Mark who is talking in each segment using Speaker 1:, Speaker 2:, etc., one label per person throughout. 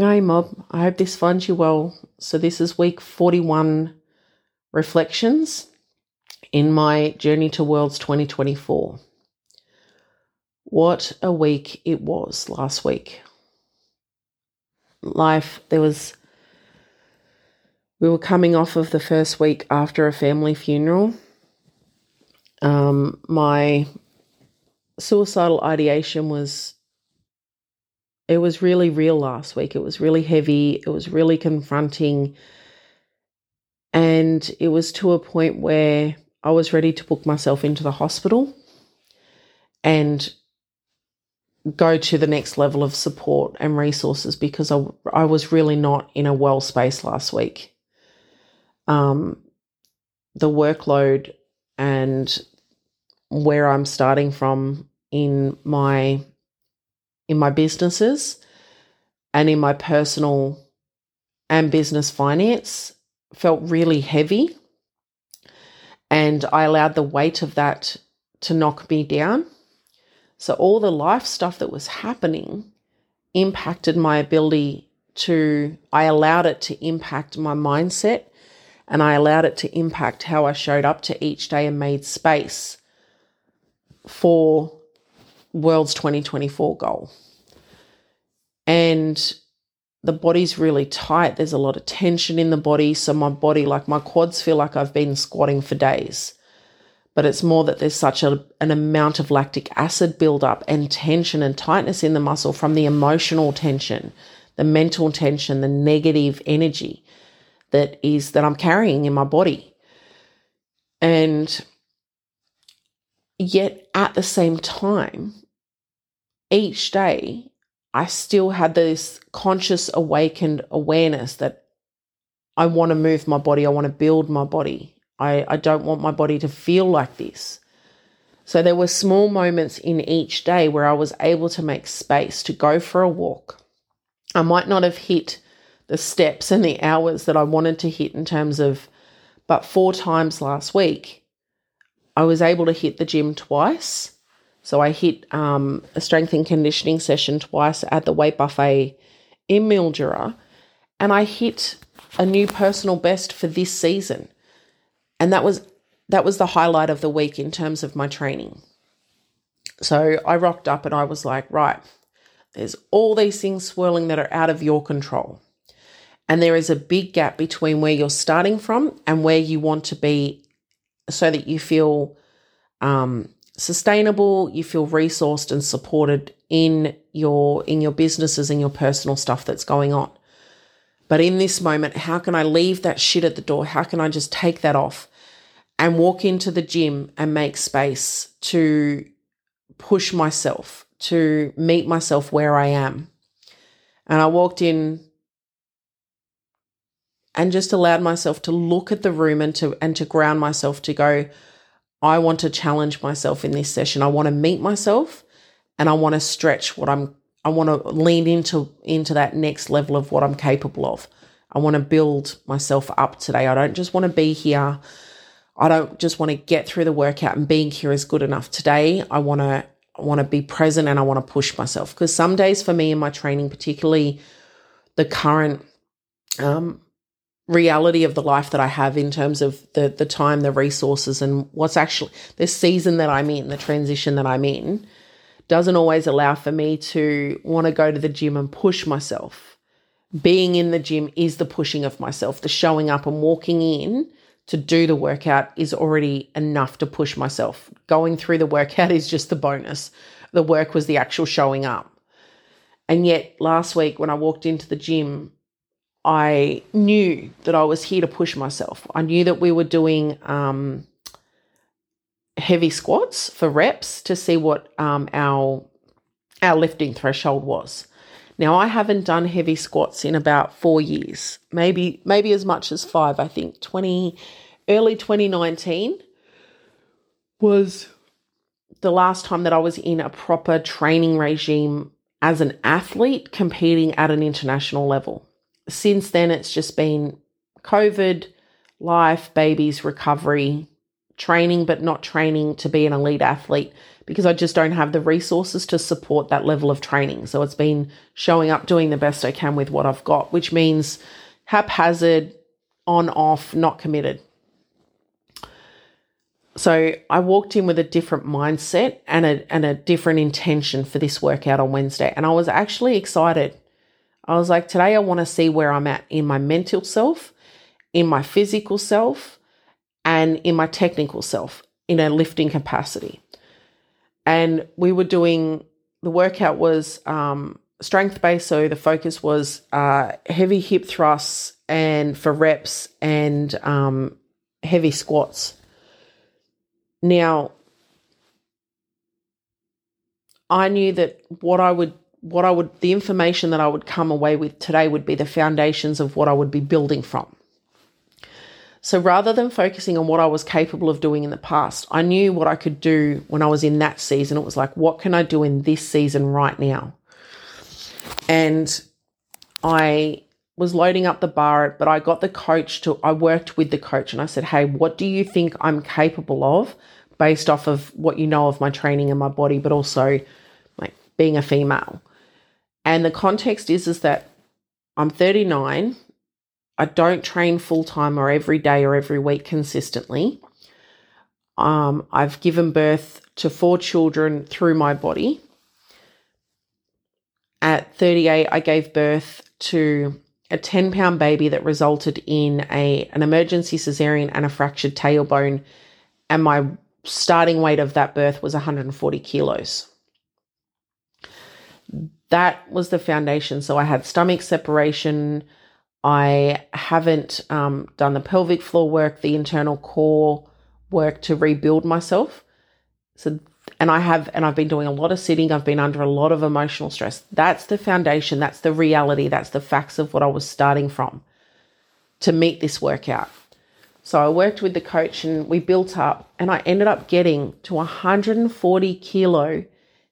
Speaker 1: Hey, Mob. I hope this finds you well. So, this is week 41 reflections in my journey to Worlds 2024. What a week it was last week. Life, there was, we were coming off of the first week after a family funeral. Um, my suicidal ideation was it was really real last week. It was really heavy. It was really confronting. And it was to a point where I was ready to book myself into the hospital and go to the next level of support and resources because I, I was really not in a well space last week. Um, the workload and where I'm starting from in my in my businesses and in my personal and business finance felt really heavy. And I allowed the weight of that to knock me down. So, all the life stuff that was happening impacted my ability to, I allowed it to impact my mindset and I allowed it to impact how I showed up to each day and made space for World's 2024 goal. And the body's really tight. There's a lot of tension in the body. So, my body, like my quads, feel like I've been squatting for days. But it's more that there's such a, an amount of lactic acid buildup and tension and tightness in the muscle from the emotional tension, the mental tension, the negative energy that is that I'm carrying in my body. And yet at the same time, each day, I still had this conscious, awakened awareness that I want to move my body, I want to build my body. I, I don't want my body to feel like this. So there were small moments in each day where I was able to make space to go for a walk. I might not have hit the steps and the hours that I wanted to hit in terms of, but four times last week, I was able to hit the gym twice so I hit um, a strength and conditioning session twice at the weight buffet in Mildura, and I hit a new personal best for this season, and that was that was the highlight of the week in terms of my training. So I rocked up and I was like, right, there's all these things swirling that are out of your control. And there is a big gap between where you're starting from and where you want to be so that you feel um, sustainable, you feel resourced and supported in your in your businesses and your personal stuff that's going on. But in this moment, how can I leave that shit at the door? How can I just take that off and walk into the gym and make space to push myself, to meet myself where I am? And I walked in and just allowed myself to look at the room and to and to ground myself to go, I want to challenge myself in this session. I want to meet myself and I want to stretch what I'm I want to lean into into that next level of what I'm capable of. I want to build myself up today. I don't just want to be here. I don't just want to get through the workout and being here is good enough. Today, I want to I want to be present and I want to push myself because some days for me in my training, particularly the current um, reality of the life that I have in terms of the the time, the resources, and what's actually the season that I'm in, the transition that I'm in, doesn't always allow for me to want to go to the gym and push myself. Being in the gym is the pushing of myself. The showing up and walking in to do the workout is already enough to push myself. Going through the workout is just the bonus. The work was the actual showing up. And yet, last week when I walked into the gym, I knew that I was here to push myself. I knew that we were doing um, heavy squats for reps to see what um, our our lifting threshold was. Now I haven't done heavy squats in about four years, maybe maybe as much as five. I think twenty early twenty nineteen was the last time that I was in a proper training regime as an athlete competing at an international level since then, it's just been COVID, life, babies, recovery, training, but not training to be an elite athlete because I just don't have the resources to support that level of training. So it's been showing up, doing the best I can with what I've got, which means haphazard, on, off, not committed. So I walked in with a different mindset and a, and a different intention for this workout on Wednesday. And I was actually excited. I was like, today I want to see where I'm at in my mental self, in my physical self, and in my technical self in a lifting capacity. And we were doing the workout was um, strength based. So the focus was uh, heavy hip thrusts and for reps and um, heavy squats. Now, I knew that what I would what I would the information that I would come away with today would be the foundations of what I would be building from. So rather than focusing on what I was capable of doing in the past, I knew what I could do when I was in that season. It was like, what can I do in this season right now? And I was loading up the bar, but I got the coach to, I worked with the coach and I said, Hey, what do you think I'm capable of based off of what you know of my training and my body, but also like being a female? And the context is, is that I'm 39 I don't train full time or every day or every week consistently. Um, I've given birth to four children through my body. At 38, I gave birth to a 10 pound baby that resulted in a, an emergency cesarean and a fractured tailbone. And my starting weight of that birth was 140 kilos. That was the foundation. So I had stomach separation, I haven't um, done the pelvic floor work, the internal core work to rebuild myself. So, and I have, and I've been doing a lot of sitting. I've been under a lot of emotional stress. That's the foundation. That's the reality. That's the facts of what I was starting from to meet this workout. So I worked with the coach and we built up, and I ended up getting to 140 kilo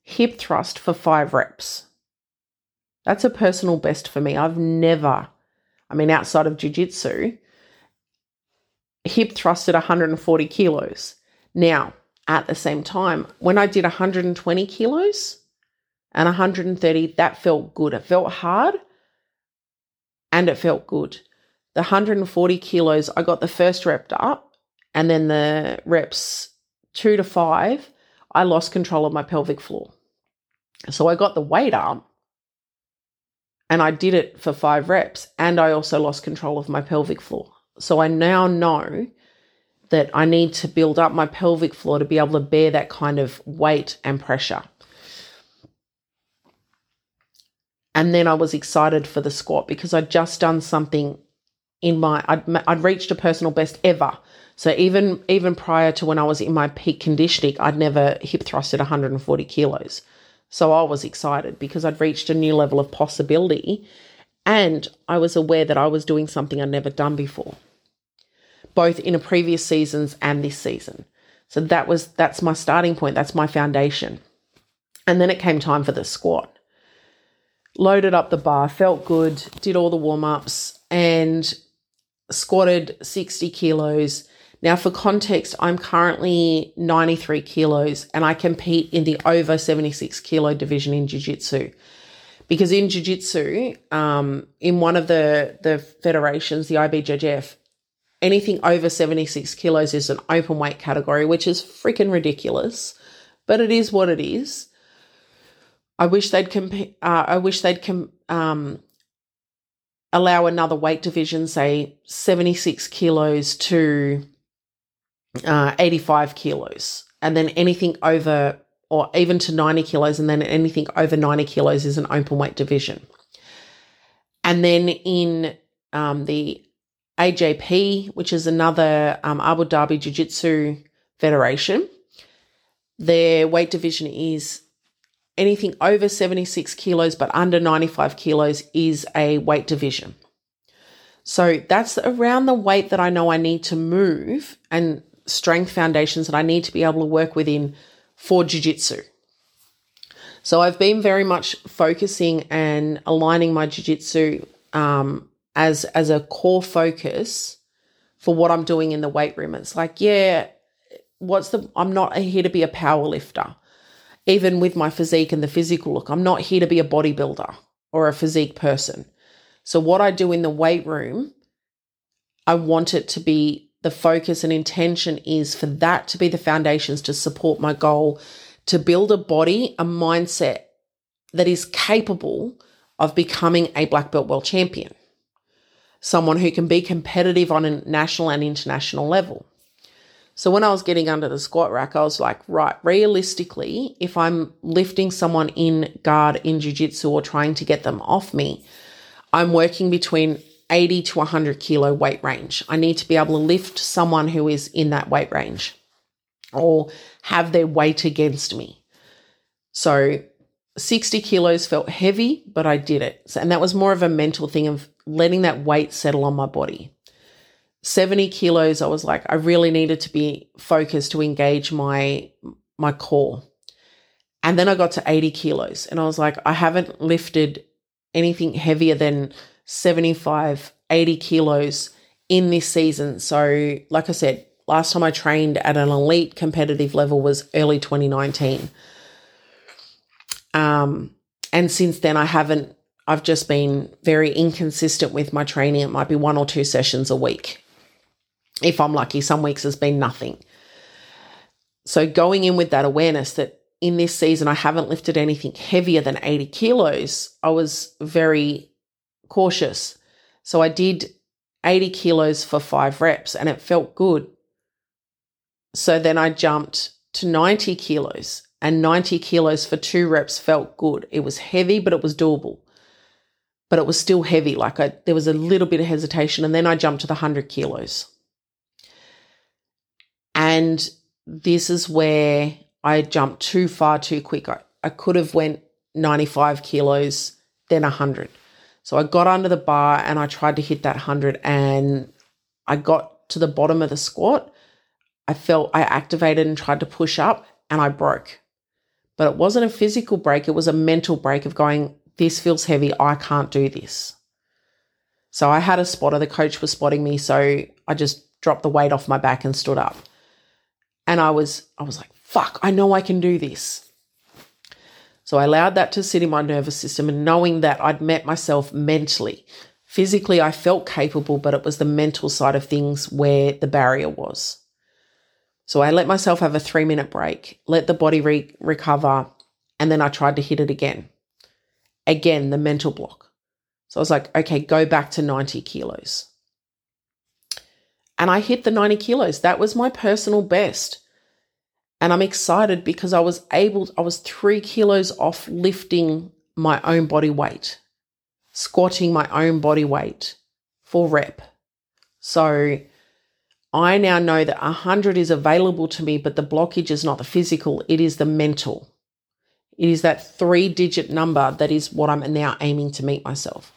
Speaker 1: hip thrust for five reps. That's a personal best for me. I've never I mean, outside of jujitsu, hip thrust at 140 kilos. Now, at the same time, when I did 120 kilos and 130, that felt good. It felt hard and it felt good. The 140 kilos, I got the first rep up, and then the reps two to five, I lost control of my pelvic floor. So I got the weight up, and I did it for five reps. And I also lost control of my pelvic floor. So I now know that I need to build up my pelvic floor to be able to bear that kind of weight and pressure. And then I was excited for the squat because I'd just done something in my I'd, I'd reached a personal best ever. So even even prior to when I was in my peak conditioning, I'd never hip thrusted 140 kilos. So I was excited because I'd reached a new level of possibility and I was aware that I was doing something I'd never done before, both in a previous seasons and this season. So that was that's my starting point, that's my foundation. And then it came time for the squat. Loaded up the bar, felt good, did all the warm-ups and squatted 60 kilos now, for context, I'm currently 93 kilos and I compete in the over 76 kilo division in Jiu Jitsu. Because in Jiu Jitsu, um, in one of the, the federations, the IBJJF, anything over 76 kilos is an open weight category, which is freaking ridiculous, but it is what it is. I wish they'd comp- uh, I wish they'd com- um, allow another weight division, say 76 kilos to uh, 85 kilos. And then anything over, or even to 90 kilos, and then anything over 90 kilos is an open weight division. And then in um, the AJP, which is another um, Abu Dhabi Jiu Jitsu Federation, their weight division is anything over 76 kilos but under 95 kilos is a weight division. So that's around the weight that I know I need to move and strength foundations that I need to be able to work within for jiu-jitsu. So I've been very much focusing and aligning my jiu-jitsu um, as as a core focus for what I'm doing in the weight room. It's like, yeah, what's the I'm not here to be a power lifter. even with my physique and the physical look. I'm not here to be a bodybuilder or a physique person. So, what I do in the weight room, I want it to be the focus and intention is for that to be the foundations to support my goal to build a body, a mindset that is capable of becoming a black belt world champion, someone who can be competitive on a national and international level. So when I was getting under the squat rack, I was like, right, realistically, if I'm lifting someone in guard in jiu-jitsu or trying to get them off me, I'm working between 80 to 100 kilo weight range. I need to be able to lift someone who is in that weight range or have their weight against me. So 60 kilos felt heavy, but I did it. So, and that was more of a mental thing of letting that weight settle on my body. 70 kilos, I was like, I really needed to be focused to engage my my core. And then I got to 80 kilos and I was like, I haven't lifted anything heavier than 75, 80 kilos in this season. So, like I said, last time I trained at an elite competitive level was early 2019. Um, and since then, I haven't, I've just been very inconsistent with my training. It might be one or two sessions a week. If I'm lucky, some weeks has been nothing. So going in with that awareness that in this season, I haven't lifted anything heavier than 80 kilos, I was very cautious. So I did 80 kilos for five reps and it felt good. So then I jumped to 90 kilos and 90 kilos for two reps felt good. It was heavy, but it was doable. But it was still heavy. Like I, there was a little bit of hesitation. And then I jumped to the 100 kilos. And this is where I jumped too far too quick. I, I could have went 95 kilos, then 100. So I got under the bar and I tried to hit that 100 and I got to the bottom of the squat. I felt I activated and tried to push up and I broke. But it wasn't a physical break, it was a mental break of going, this feels heavy, I can't do this. So I had a spotter, the coach was spotting me, so I just dropped the weight off my back and stood up. And I was I was like, fuck, I know I can do this. So I allowed that to sit in my nervous system and knowing that I'd met myself mentally. Physically, I felt capable, but it was the mental side of things where the barrier was. So I let myself have a three minute break, let the body re- recover, and then I tried to hit it again. Again, the mental block. So I was like, okay, go back to 90 kilos. And I hit the 90 kilos. That was my personal best. And I'm excited because I was able, I was three kilos off lifting my own body weight, squatting my own body weight for rep. So I now know that 100 is available to me, but the blockage is not the physical, it is the mental. It is that three digit number that is what I'm now aiming to meet myself.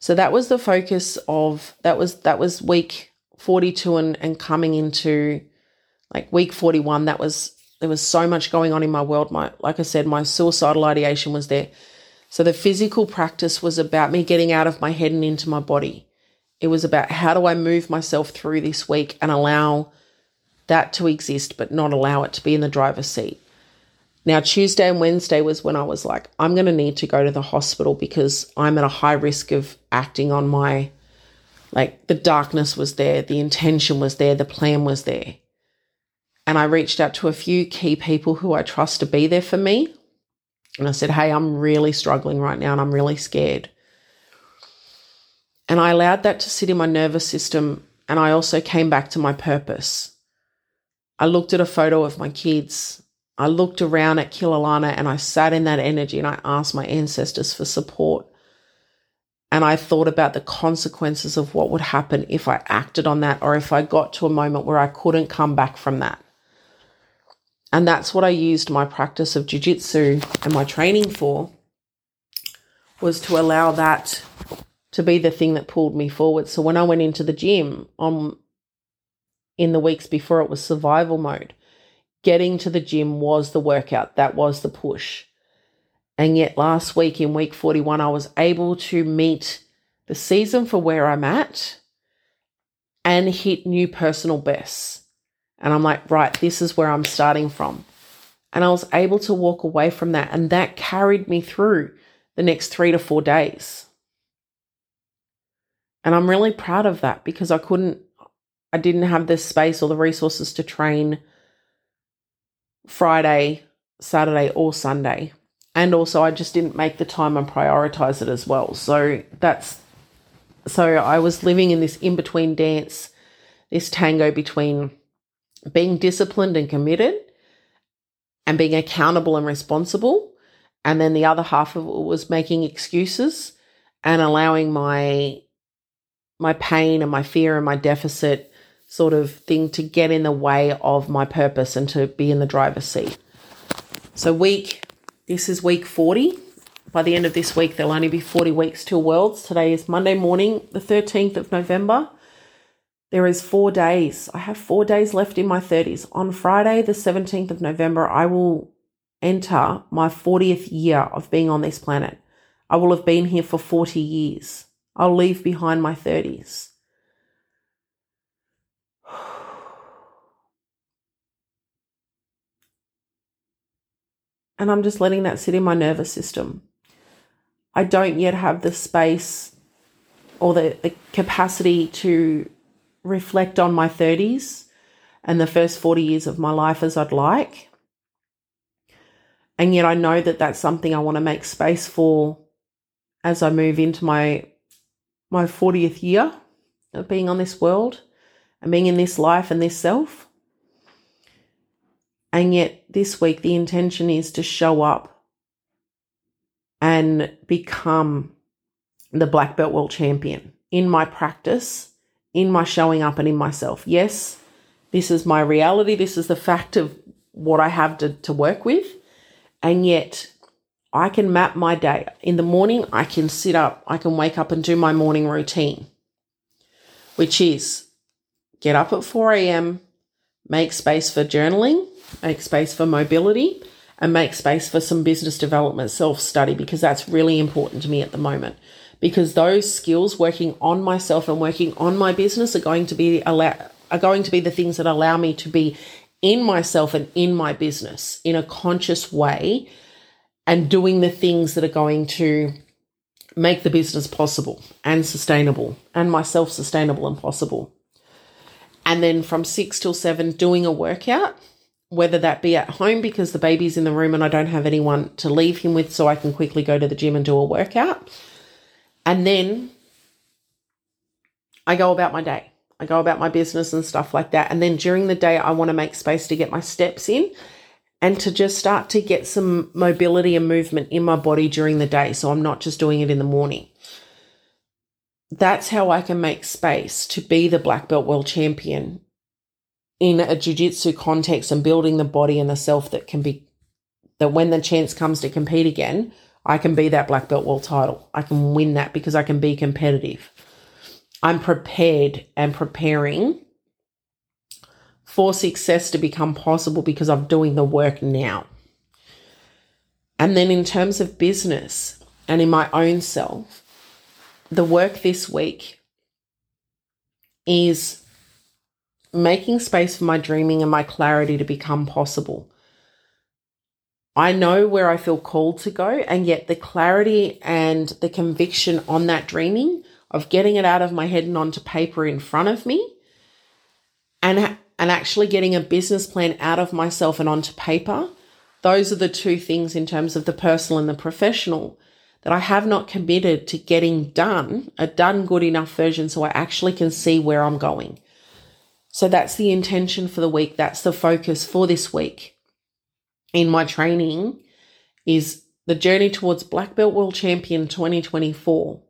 Speaker 1: So that was the focus of that was that was week 42 and, and coming into like week 41 that was there was so much going on in my world my like I said my suicidal ideation was there. So the physical practice was about me getting out of my head and into my body. It was about how do I move myself through this week and allow that to exist, but not allow it to be in the driver's seat. Now, Tuesday and Wednesday was when I was like, I'm going to need to go to the hospital because I'm at a high risk of acting on my, like, the darkness was there, the intention was there, the plan was there. And I reached out to a few key people who I trust to be there for me. And I said, Hey, I'm really struggling right now and I'm really scared. And I allowed that to sit in my nervous system. And I also came back to my purpose. I looked at a photo of my kids. I looked around at Kilalana and I sat in that energy and I asked my ancestors for support. And I thought about the consequences of what would happen if I acted on that or if I got to a moment where I couldn't come back from that. And that's what I used my practice of jiu-jitsu and my training for was to allow that to be the thing that pulled me forward. So when I went into the gym um in the weeks before it was survival mode, getting to the gym was the workout. That was the push. And yet last week in week 41 I was able to meet the season for where I'm at and hit new personal bests. And I'm like, right, this is where I'm starting from. And I was able to walk away from that. And that carried me through the next three to four days. And I'm really proud of that because I couldn't, I didn't have the space or the resources to train Friday, Saturday, or Sunday. And also, I just didn't make the time and prioritize it as well. So that's, so I was living in this in between dance, this tango between being disciplined and committed and being accountable and responsible. And then the other half of it was making excuses and allowing my my pain and my fear and my deficit sort of thing to get in the way of my purpose and to be in the driver's seat. So week this is week 40. By the end of this week there'll only be 40 weeks till Worlds. Today is Monday morning, the 13th of November. There is 4 days. I have 4 days left in my 30s. On Friday the 17th of November I will enter my 40th year of being on this planet. I will have been here for 40 years. I'll leave behind my 30s. And I'm just letting that sit in my nervous system. I don't yet have the space or the, the capacity to reflect on my 30s and the first 40 years of my life as I'd like. And yet I know that that's something I want to make space for as I move into my my 40th year of being on this world and being in this life and this self. And yet, this week, the intention is to show up and become the black belt world champion in my practice, in my showing up, and in myself. Yes, this is my reality. This is the fact of what I have to, to work with. And yet, I can map my day. In the morning, I can sit up, I can wake up and do my morning routine, which is get up at 4 a.m., make space for journaling, make space for mobility, and make space for some business development self study because that's really important to me at the moment. Because those skills, working on myself and working on my business, are going to be allow, are going to be the things that allow me to be in myself and in my business in a conscious way and doing the things that are going to make the business possible and sustainable and myself sustainable and possible. And then from six till seven, doing a workout, whether that be at home because the baby's in the room and I don't have anyone to leave him with, so I can quickly go to the gym and do a workout. And then I go about my day. I go about my business and stuff like that. And then during the day, I want to make space to get my steps in and to just start to get some mobility and movement in my body during the day. So I'm not just doing it in the morning. That's how I can make space to be the black belt world champion in a jiu-jitsu context and building the body and the self that can be that when the chance comes to compete again, I can be that black belt world title. I can win that because I can be competitive. I'm prepared and preparing for success to become possible because I'm doing the work now. And then in terms of business and in my own self, the work this week is making space for my dreaming and my clarity to become possible. I know where I feel called to go, and yet the clarity and the conviction on that dreaming of getting it out of my head and onto paper in front of me and and actually getting a business plan out of myself and onto paper, those are the two things in terms of the personal and the professional that I have not committed to getting done, a done good enough version so I actually can see where I'm going. So that's the intention for the week. That's the focus for this week in my training is the journey towards Black Belt World Champion 2024.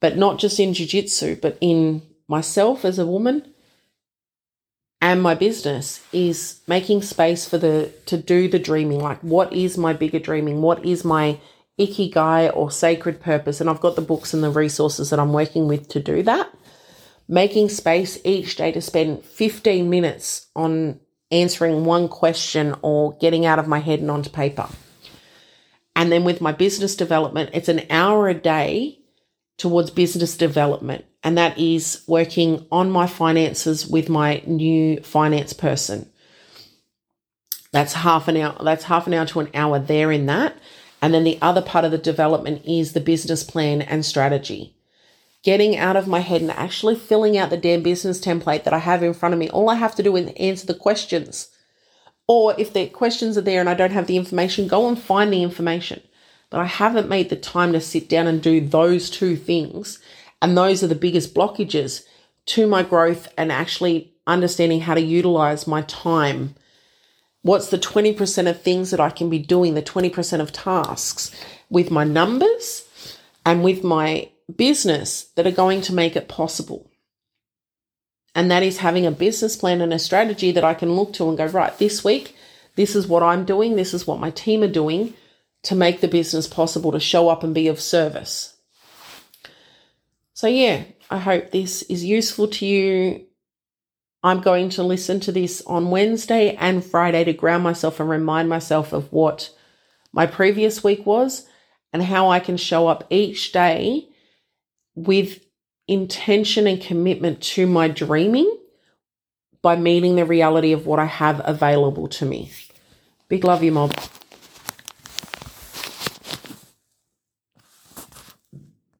Speaker 1: But not just in jiu-jitsu, but in myself as a woman, and my business is making space for the to do the dreaming. Like what is my bigger dreaming? What is my ikigai or sacred purpose? And i've got the books and the resources that i'm working with to do that. Making space each day to spend 15 minutes on answering one question or getting out of my head and onto paper and then with my business development it's an hour a day towards business development and that is working on my finances with my new finance person. That's half an hour. That's half an hour to an hour there in that. And then the other part of the development is the business plan and strategy. Getting out of my head and actually filling out the damn business template that I have in front of me. All I have to do is answer the questions. Or if the questions are there and I don't have the information, go and find the information. But I haven't made the time to sit down and do those two things. And those are the biggest blockages to my growth and actually understanding how to utilize my time What's the 20% of things that I can be doing, the 20% of tasks with my numbers and with my business that are going to make it possible? And that is having a business plan and a strategy that I can look to and go, right, this week, this is what I'm doing, this is what my team are doing to make the business possible to show up and be of service. So, yeah, I hope this is useful to you. I'm going to listen to this on Wednesday and Friday to ground myself and remind myself of what my previous week was and how I can show up each day with intention and commitment to my dreaming by meeting the reality of what I have available to me. Big love you, mob.